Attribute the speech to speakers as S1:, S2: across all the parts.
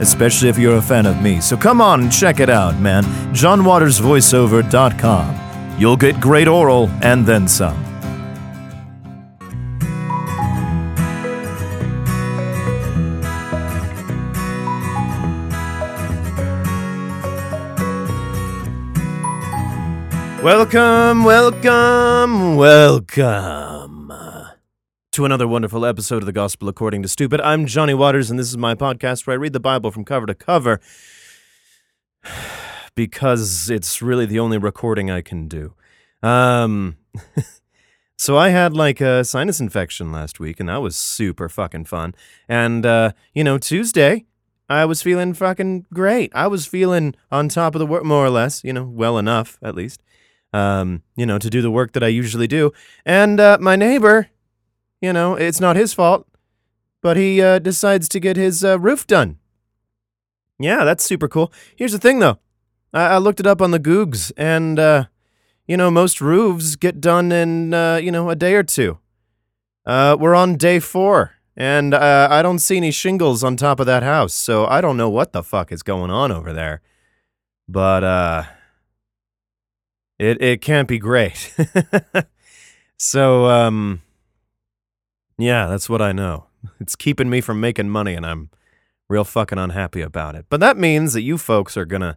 S1: especially if you're a fan of me. So come on and check it out, man. johnwatersvoiceover.com. You'll get great oral and then some. Welcome, welcome, welcome to another wonderful episode of the Gospel According to Stupid. I'm Johnny Waters, and this is my podcast where I read the Bible from cover to cover because it's really the only recording I can do. Um, so I had like a sinus infection last week, and that was super fucking fun. And, uh, you know, Tuesday, I was feeling fucking great. I was feeling on top of the world, more or less, you know, well enough, at least um, you know, to do the work that I usually do. And uh, my neighbor, you know, it's not his fault, but he uh, decides to get his uh, roof done. Yeah, that's super cool. Here's the thing, though. I, I looked it up on the Googs, and uh, you know, most roofs get done in uh, you know a day or two. Uh, we're on day four, and uh, I don't see any shingles on top of that house, so I don't know what the fuck is going on over there. But it it can't be great. so um yeah, that's what I know. It's keeping me from making money and I'm real fucking unhappy about it. But that means that you folks are to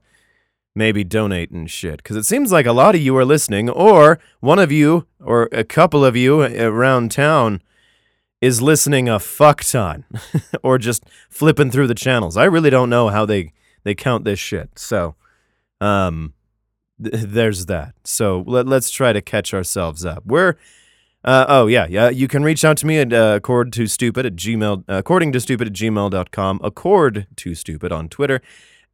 S1: maybe donate and shit cuz it seems like a lot of you are listening or one of you or a couple of you around town is listening a fuck ton or just flipping through the channels. I really don't know how they they count this shit. So um there's that. So let, us try to catch ourselves up. We're uh, oh yeah yeah you can reach out to me at uh, accord to stupid at gmail uh, according to stupid at gmail.com accord to stupid on twitter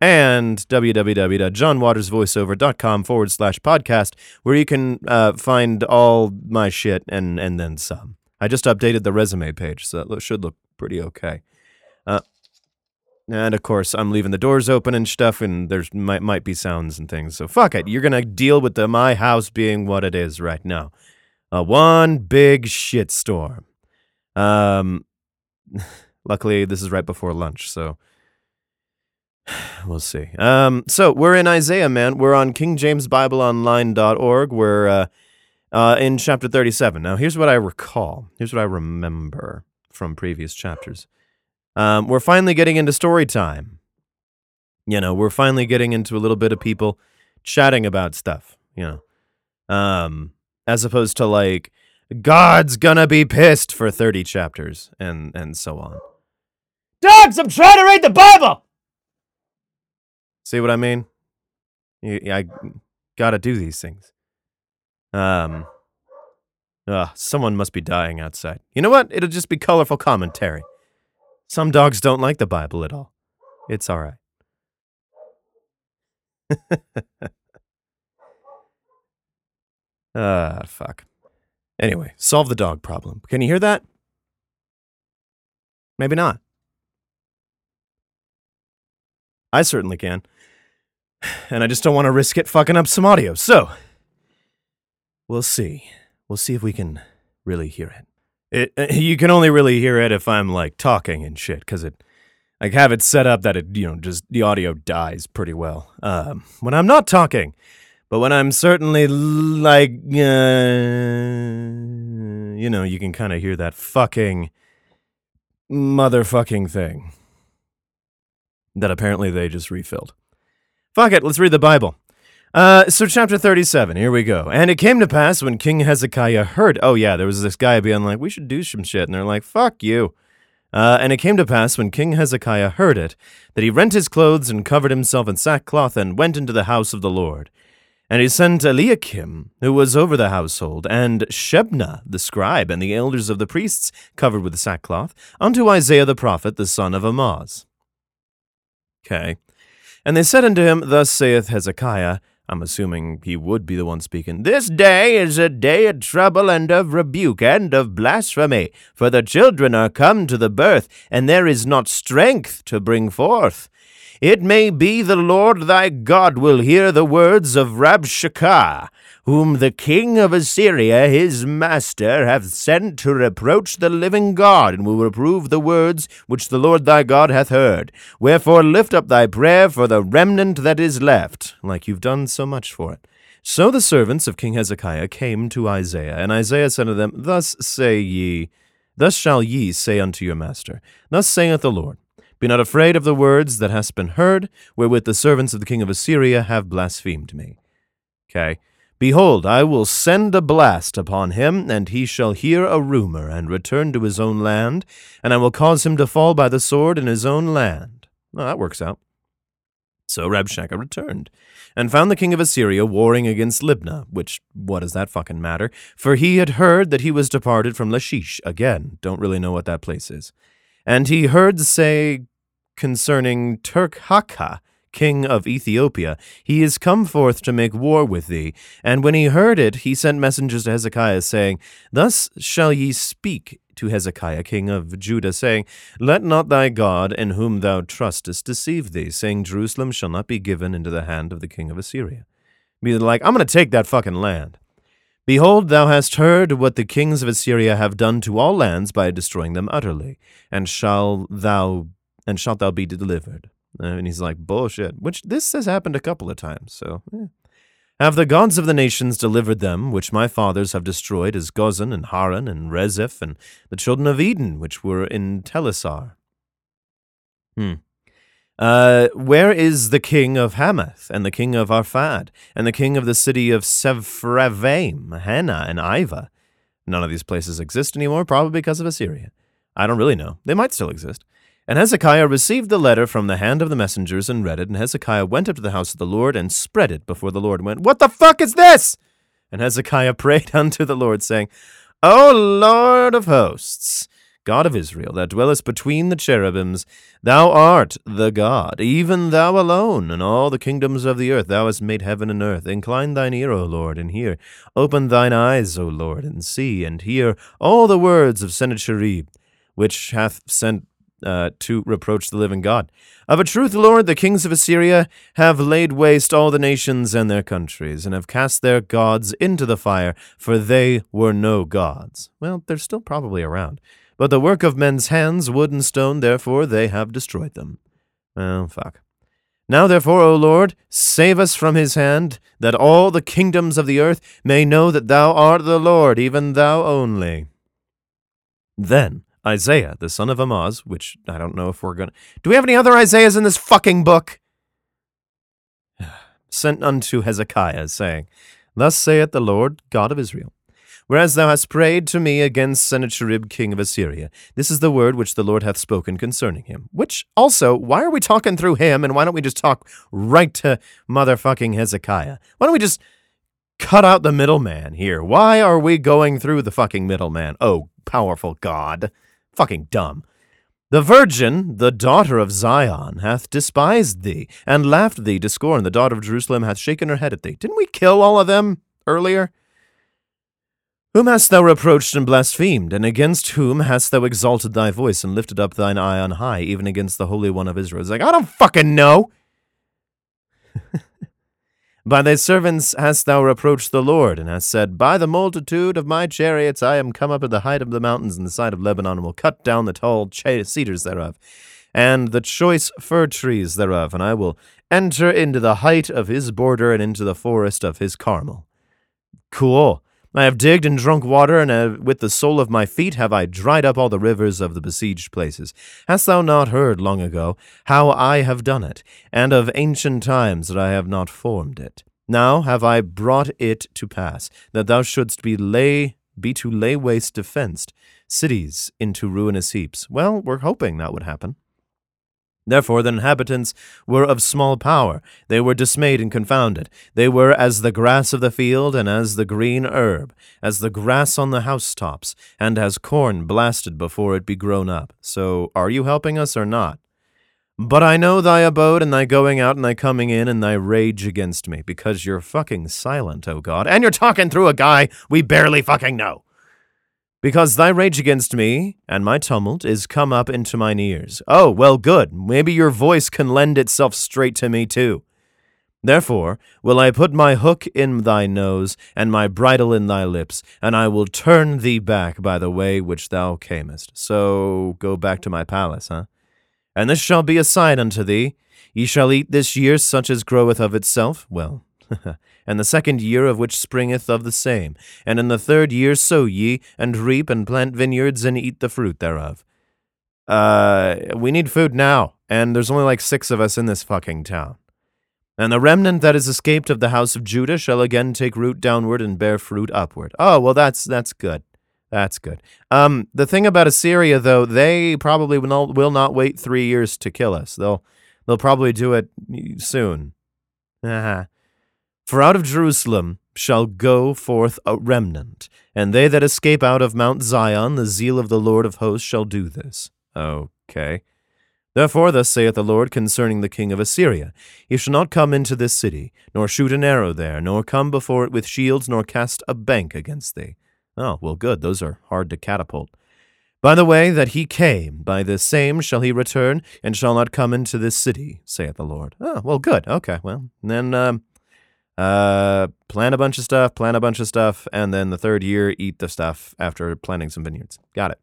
S1: and www.johnwatersvoiceover.com forward slash podcast where you can uh, find all my shit and and then some i just updated the resume page so that should look pretty okay uh, and of course, I'm leaving the doors open and stuff, and there's might might be sounds and things. So fuck it. You're gonna deal with the my house being what it is right now, a one big shitstorm. Um, luckily this is right before lunch, so we'll see. Um, so we're in Isaiah, man. We're on KingJamesBibleOnline.org. We're uh, uh, in chapter 37. Now, here's what I recall. Here's what I remember from previous chapters. Um, we're finally getting into story time. You know, we're finally getting into a little bit of people chatting about stuff, you know, um, as opposed to like, God's gonna be pissed for 30 chapters and, and so on.
S2: Dogs, I'm trying to read the Bible!
S1: See what I mean? I gotta do these things. Um, uh, someone must be dying outside. You know what? It'll just be colorful commentary. Some dogs don't like the Bible at all. It's all right. Ah, fuck. Anyway, solve the dog problem. Can you hear that? Maybe not. I certainly can. And I just don't want to risk it fucking up some audio. So, we'll see. We'll see if we can really hear it. It uh, you can only really hear it if I'm like talking and shit because it like have it set up that it you know just the audio dies pretty well um, when I'm not talking, but when I'm certainly like uh, you know you can kind of hear that fucking motherfucking thing that apparently they just refilled. Fuck it, let's read the Bible. Uh, so chapter 37, here we go. And it came to pass when King Hezekiah heard, oh yeah, there was this guy being like, we should do some shit. And they're like, fuck you. Uh, and it came to pass when King Hezekiah heard it, that he rent his clothes and covered himself in sackcloth and went into the house of the Lord. And he sent Eliakim, who was over the household, and Shebna the scribe, and the elders of the priests, covered with sackcloth, unto Isaiah the prophet, the son of Amoz. Okay. And they said unto him, Thus saith Hezekiah, I'm assuming he would be the one speaking. This day is a day of trouble and of rebuke and of blasphemy, for the children are come to the birth, and there is not strength to bring forth. It may be the Lord thy God will hear the words of Rabshakeh, whom the king of Assyria his master hath sent to reproach the living God, and will reprove the words which the Lord thy God hath heard. Wherefore lift up thy prayer for the remnant that is left, like you've done so much for it. So the servants of King Hezekiah came to Isaiah, and Isaiah said to them, Thus say ye, Thus shall ye say unto your master, Thus saith the Lord, be not afraid of the words that hast been heard, wherewith the servants of the king of Assyria have blasphemed me. Okay. Behold, I will send a blast upon him, and he shall hear a rumor, and return to his own land, and I will cause him to fall by the sword in his own land. Well, that works out. So Rabshakeh returned, and found the king of Assyria warring against Libnah, which, what does that fucking matter? For he had heard that he was departed from Lachish. Again, don't really know what that place is. And he heard say concerning Tirhakah, king of Ethiopia, He is come forth to make war with thee. And when he heard it, he sent messengers to Hezekiah, saying, Thus shall ye speak to Hezekiah, king of Judah, saying, Let not thy God, in whom thou trustest, deceive thee, saying, Jerusalem shall not be given into the hand of the king of Assyria. Be like, I'm going to take that fucking land. Behold, thou hast heard what the kings of Assyria have done to all lands by destroying them utterly, and shall thou and shalt thou be delivered. And he's like, bullshit. Which this has happened a couple of times, so eh. Have the gods of the nations delivered them, which my fathers have destroyed, as Gozan and Haran and Rezeph, and the children of Eden, which were in Telassar? Hmm. Uh, where is the king of Hamath, and the king of Arphad, and the king of the city of Sepharvaim, Hena, and Iva? None of these places exist anymore, probably because of Assyria. I don't really know. They might still exist. And Hezekiah received the letter from the hand of the messengers and read it. And Hezekiah went up to the house of the Lord and spread it before the Lord and went, What the fuck is this? And Hezekiah prayed unto the Lord, saying, O Lord of hosts, God of Israel, that dwellest between the cherubims, thou art the God, even thou alone, and all the kingdoms of the earth. Thou hast made heaven and earth. Incline thine ear, O Lord, and hear. Open thine eyes, O Lord, and see, and hear all the words of Sennacherib, which hath sent uh, to reproach the living God. Of a truth, Lord, the kings of Assyria have laid waste all the nations and their countries, and have cast their gods into the fire, for they were no gods. Well, they're still probably around. But the work of men's hands, wood and stone, therefore they have destroyed them. Oh, fuck. Now, therefore, O Lord, save us from his hand, that all the kingdoms of the earth may know that thou art the Lord, even thou only. Then Isaiah, the son of Amoz, which I don't know if we're going to. Do we have any other Isaiahs in this fucking book? Sent unto Hezekiah, saying, Thus saith the Lord God of Israel. Whereas thou hast prayed to me against Sennacherib king of Assyria, this is the word which the Lord hath spoken concerning him. Which also, why are we talking through him, and why don't we just talk right to motherfucking Hezekiah? Why don't we just cut out the middleman here? Why are we going through the fucking middleman? Oh, powerful God. Fucking dumb. The virgin, the daughter of Zion, hath despised thee, and laughed thee to scorn. The daughter of Jerusalem hath shaken her head at thee. Didn't we kill all of them earlier? Whom hast thou reproached and blasphemed, and against whom hast thou exalted thy voice and lifted up thine eye on high, even against the Holy One of Israel? It's like, I don't fucking know. By thy servants hast thou reproached the Lord, and hast said, By the multitude of my chariots I am come up to the height of the mountains in the side of Lebanon, and will cut down the tall cedars thereof, and the choice fir trees thereof, and I will enter into the height of his border and into the forest of his Carmel. Cool. I have digged and drunk water, and uh, with the sole of my feet have I dried up all the rivers of the besieged places. Hast thou not heard long ago how I have done it, and of ancient times that I have not formed it? Now have I brought it to pass that thou shouldst be lay be to lay waste defenced, cities into ruinous heaps. Well, we're hoping that would happen. Therefore the inhabitants were of small power, they were dismayed and confounded. They were as the grass of the field, and as the green herb, as the grass on the housetops, and as corn blasted before it be grown up. So are you helping us or not? But I know thy abode, and thy going out, and thy coming in, and thy rage against me, because you're fucking silent, O God, and you're talking through a guy we barely fucking know. Because thy rage against me and my tumult is come up into mine ears. Oh, well, good. Maybe your voice can lend itself straight to me, too. Therefore will I put my hook in thy nose, and my bridle in thy lips, and I will turn thee back by the way which thou camest. So go back to my palace, huh? And this shall be a sign unto thee. Ye shall eat this year such as groweth of itself. Well, and the second year of which springeth of the same. And in the third year sow ye, and reap, and plant vineyards, and eat the fruit thereof. Uh, we need food now, and there's only like six of us in this fucking town. And the remnant that is escaped of the house of Judah shall again take root downward and bear fruit upward. Oh, well, that's that's good. That's good. Um, the thing about Assyria, though, they probably will not, will not wait three years to kill us. They'll they'll probably do it soon. Uh-huh. For out of Jerusalem shall go forth a remnant, and they that escape out of Mount Zion, the zeal of the Lord of hosts shall do this. Okay. Therefore, thus saith the Lord concerning the king of Assyria He shall not come into this city, nor shoot an arrow there, nor come before it with shields, nor cast a bank against thee. Oh, well, good. Those are hard to catapult. By the way that he came, by the same shall he return, and shall not come into this city, saith the Lord. Oh, well, good. Okay, well, then um, uh, plant a bunch of stuff, plant a bunch of stuff, and then the third year, eat the stuff after planting some vineyards. Got it.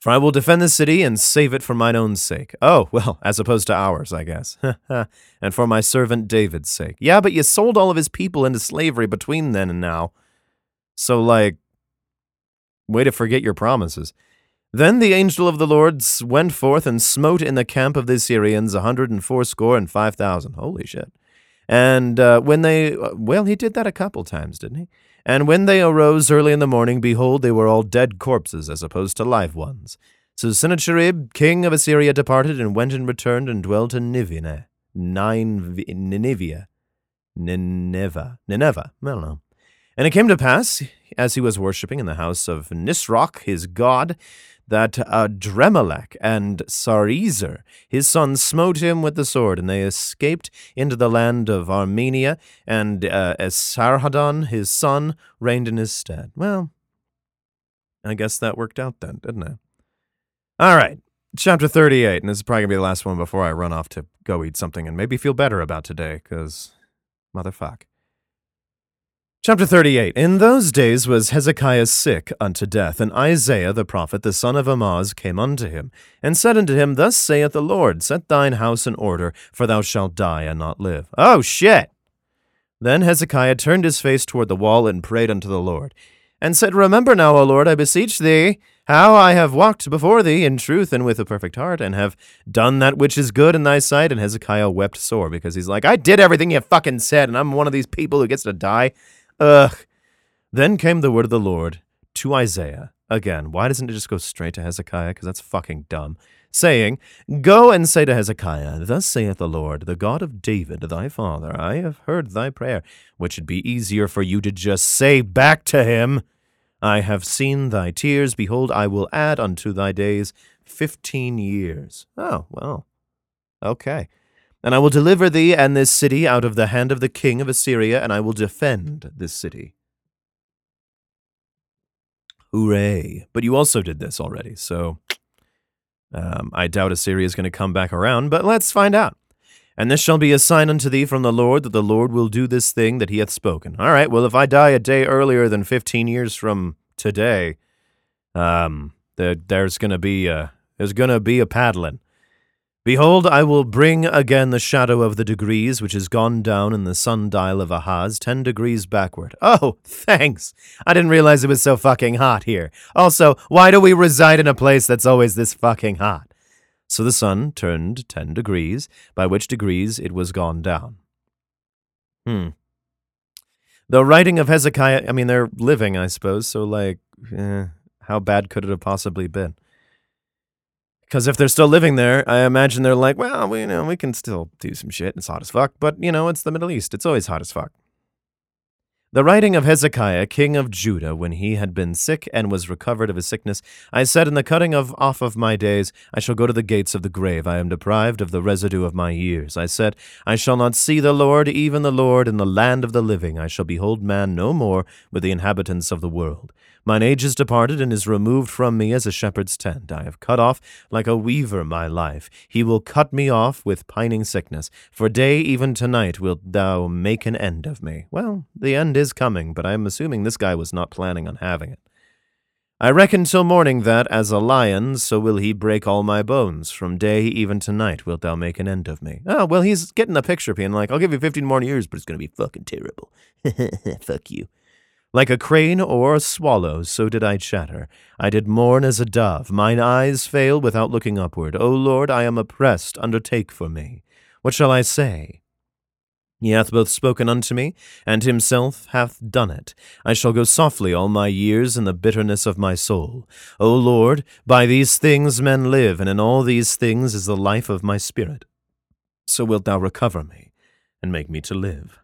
S1: For I will defend the city and save it for mine own sake. Oh, well, as opposed to ours, I guess. and for my servant David's sake. Yeah, but you sold all of his people into slavery between then and now. So, like, way to forget your promises. Then the angel of the Lord went forth and smote in the camp of the Assyrians a hundred and fourscore and five thousand. Holy shit. And uh, when they, well, he did that a couple times, didn't he? And when they arose early in the morning, behold, they were all dead corpses as opposed to live ones. So Sennacherib, king of Assyria, departed and went and returned and dwelt in Nivene, Nine, Nineveh, Nineveh, Nineveh, I don't know. And it came to pass, as he was worshipping in the house of Nisroch, his god, that Adrammelech and Sarezer, his sons, smote him with the sword, and they escaped into the land of Armenia, and uh, Esarhaddon, his son, reigned in his stead. Well, I guess that worked out then, didn't it? All right, chapter 38, and this is probably going to be the last one before I run off to go eat something and maybe feel better about today, because motherfuck. Chapter 38 In those days was Hezekiah sick unto death, and Isaiah the prophet, the son of Amoz, came unto him, and said unto him, Thus saith the Lord, Set thine house in order, for thou shalt die and not live. Oh, shit! Then Hezekiah turned his face toward the wall and prayed unto the Lord, and said, Remember now, O Lord, I beseech thee, how I have walked before thee in truth and with a perfect heart, and have done that which is good in thy sight. And Hezekiah wept sore, because he's like, I did everything you fucking said, and I'm one of these people who gets to die. Ugh. Then came the word of the Lord to Isaiah. Again, why doesn't it just go straight to Hezekiah? Because that's fucking dumb. Saying, Go and say to Hezekiah, Thus saith the Lord, the God of David thy father, I have heard thy prayer, which would be easier for you to just say back to him, I have seen thy tears. Behold, I will add unto thy days fifteen years. Oh, well. Okay. And I will deliver thee and this city out of the hand of the king of Assyria, and I will defend this city. Hooray. But you also did this already, so um, I doubt Assyria is going to come back around, but let's find out. And this shall be a sign unto thee from the Lord that the Lord will do this thing that he hath spoken. All right, well, if I die a day earlier than 15 years from today, um, the, there's going to be a, there's going to be a paddling. Behold, I will bring again the shadow of the degrees which is gone down in the sundial of Ahaz, ten degrees backward. Oh, thanks. I didn't realize it was so fucking hot here. Also, why do we reside in a place that's always this fucking hot? So the sun turned ten degrees, by which degrees it was gone down. Hmm. The writing of Hezekiah, I mean, they're living, I suppose, so, like, eh, how bad could it have possibly been? Because if they're still living there, I imagine they're like, well, we, you know, we can still do some shit. It's hot as fuck, but, you know, it's the Middle East. It's always hot as fuck. The writing of Hezekiah, king of Judah, when he had been sick and was recovered of his sickness, I said, In the cutting of off of my days, I shall go to the gates of the grave. I am deprived of the residue of my years. I said, I shall not see the Lord, even the Lord, in the land of the living. I shall behold man no more with the inhabitants of the world. Mine age is departed and is removed from me as a shepherd's tent. I have cut off like a weaver my life. He will cut me off with pining sickness. For day, even tonight, wilt thou make an end of me. Well, the end is coming, but I am assuming this guy was not planning on having it. I reckon till morning that, as a lion, so will he break all my bones. From day even to night wilt thou make an end of me. Oh, well, he's getting the picture, being like, I'll give you 15 more years, but it's going to be fucking terrible. Fuck you. Like a crane or a swallow, so did I chatter. I did mourn as a dove. Mine eyes fail without looking upward. O Lord, I am oppressed. Undertake for me. What shall I say? He hath both spoken unto me, and himself hath done it. I shall go softly all my years in the bitterness of my soul. O Lord, by these things men live, and in all these things is the life of my spirit. So wilt thou recover me, and make me to live.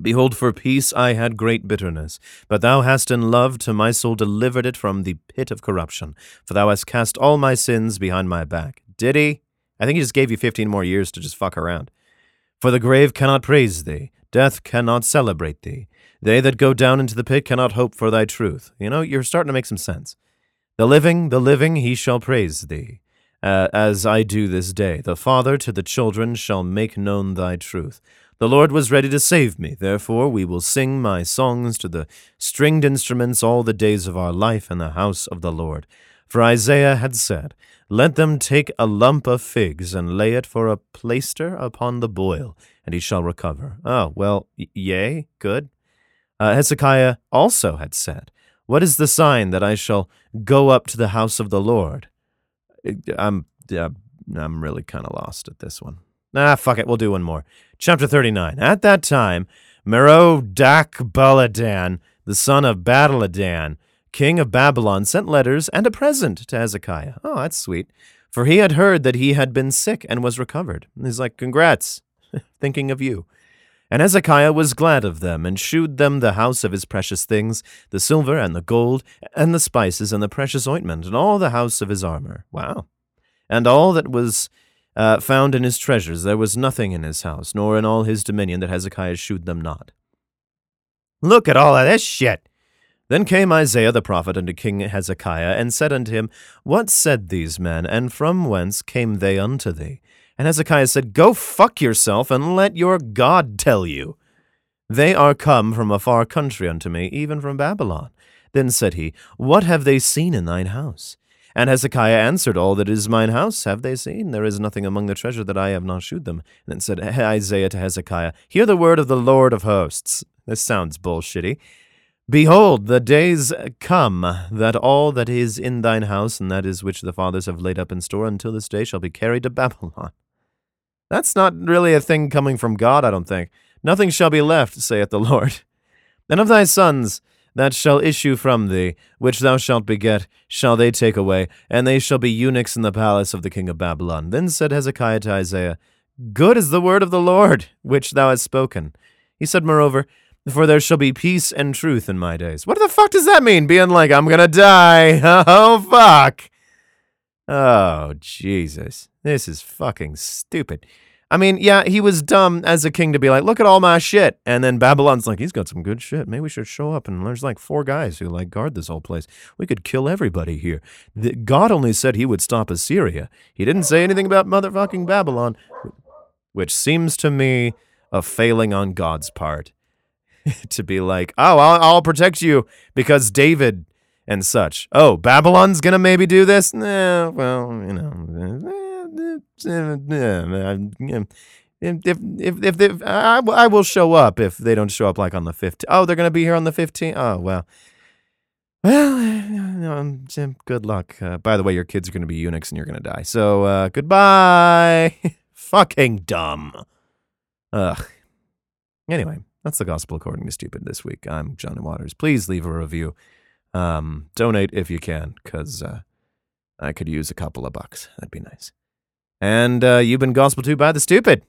S1: Behold, for peace I had great bitterness, but thou hast in love to my soul delivered it from the pit of corruption, for thou hast cast all my sins behind my back. Did he? I think he just gave you 15 more years to just fuck around. For the grave cannot praise thee, death cannot celebrate thee. They that go down into the pit cannot hope for thy truth. You know, you're starting to make some sense. The living, the living, he shall praise thee. Uh, as I do this day. The Father to the children shall make known thy truth. The Lord was ready to save me. Therefore, we will sing my songs to the stringed instruments all the days of our life in the house of the Lord. For Isaiah had said, Let them take a lump of figs and lay it for a plaister upon the boil, and he shall recover. Oh, well, yea, good. Uh, Hezekiah also had said, What is the sign that I shall go up to the house of the Lord? I'm, uh, I'm really kind of lost at this one. Ah, fuck it. We'll do one more. Chapter 39. At that time, Merodach Baladan, the son of Baladan, king of Babylon, sent letters and a present to Hezekiah. Oh, that's sweet. For he had heard that he had been sick and was recovered. He's like, Congrats, thinking of you. And Hezekiah was glad of them, and shewed them the house of his precious things, the silver and the gold, and the spices, and the precious ointment, and all the house of his armor. Wow. And all that was uh, found in his treasures. There was nothing in his house, nor in all his dominion, that Hezekiah shewed them not. Look at all of this shit. Then came Isaiah the prophet unto King Hezekiah, and said unto him, What said these men, and from whence came they unto thee? And Hezekiah said, Go fuck yourself, and let your God tell you. They are come from a far country unto me, even from Babylon. Then said he, What have they seen in thine house? And Hezekiah answered, All that is mine house have they seen. There is nothing among the treasure that I have not shewed them. And then said Isaiah to Hezekiah, Hear the word of the Lord of hosts. This sounds bullshitty. Behold, the days come that all that is in thine house, and that is which the fathers have laid up in store until this day, shall be carried to Babylon. That's not really a thing coming from God, I don't think. Nothing shall be left, saith the Lord. And of thy sons that shall issue from thee, which thou shalt beget, shall they take away, and they shall be eunuchs in the palace of the king of Babylon. Then said Hezekiah to Isaiah, Good is the word of the Lord, which thou hast spoken. He said, moreover, for there shall be peace and truth in my days. What the fuck does that mean? Being like, I'm gonna die. Oh, fuck. Oh, Jesus. This is fucking stupid. I mean, yeah, he was dumb as a king to be like, look at all my shit. And then Babylon's like, he's got some good shit. Maybe we should show up. And there's like four guys who like guard this whole place. We could kill everybody here. The, God only said he would stop Assyria. He didn't say anything about motherfucking Babylon, which seems to me a failing on God's part. to be like, oh, I'll, I'll protect you because David and such. Oh, Babylon's gonna maybe do this? Nah, well, you know. If if if they, I, I will show up if they don't show up like on the 15th. Oh, they're gonna be here on the 15th. Oh well. Well, good luck. Uh, by the way, your kids are gonna be eunuchs and you're gonna die. So uh, goodbye. Fucking dumb. Ugh. Anyway, that's the gospel according to Stupid this week. I'm Johnny Waters. Please leave a review. Um, donate if you can, because uh, I could use a couple of bucks. That'd be nice. And uh, you've been gospel to by the stupid.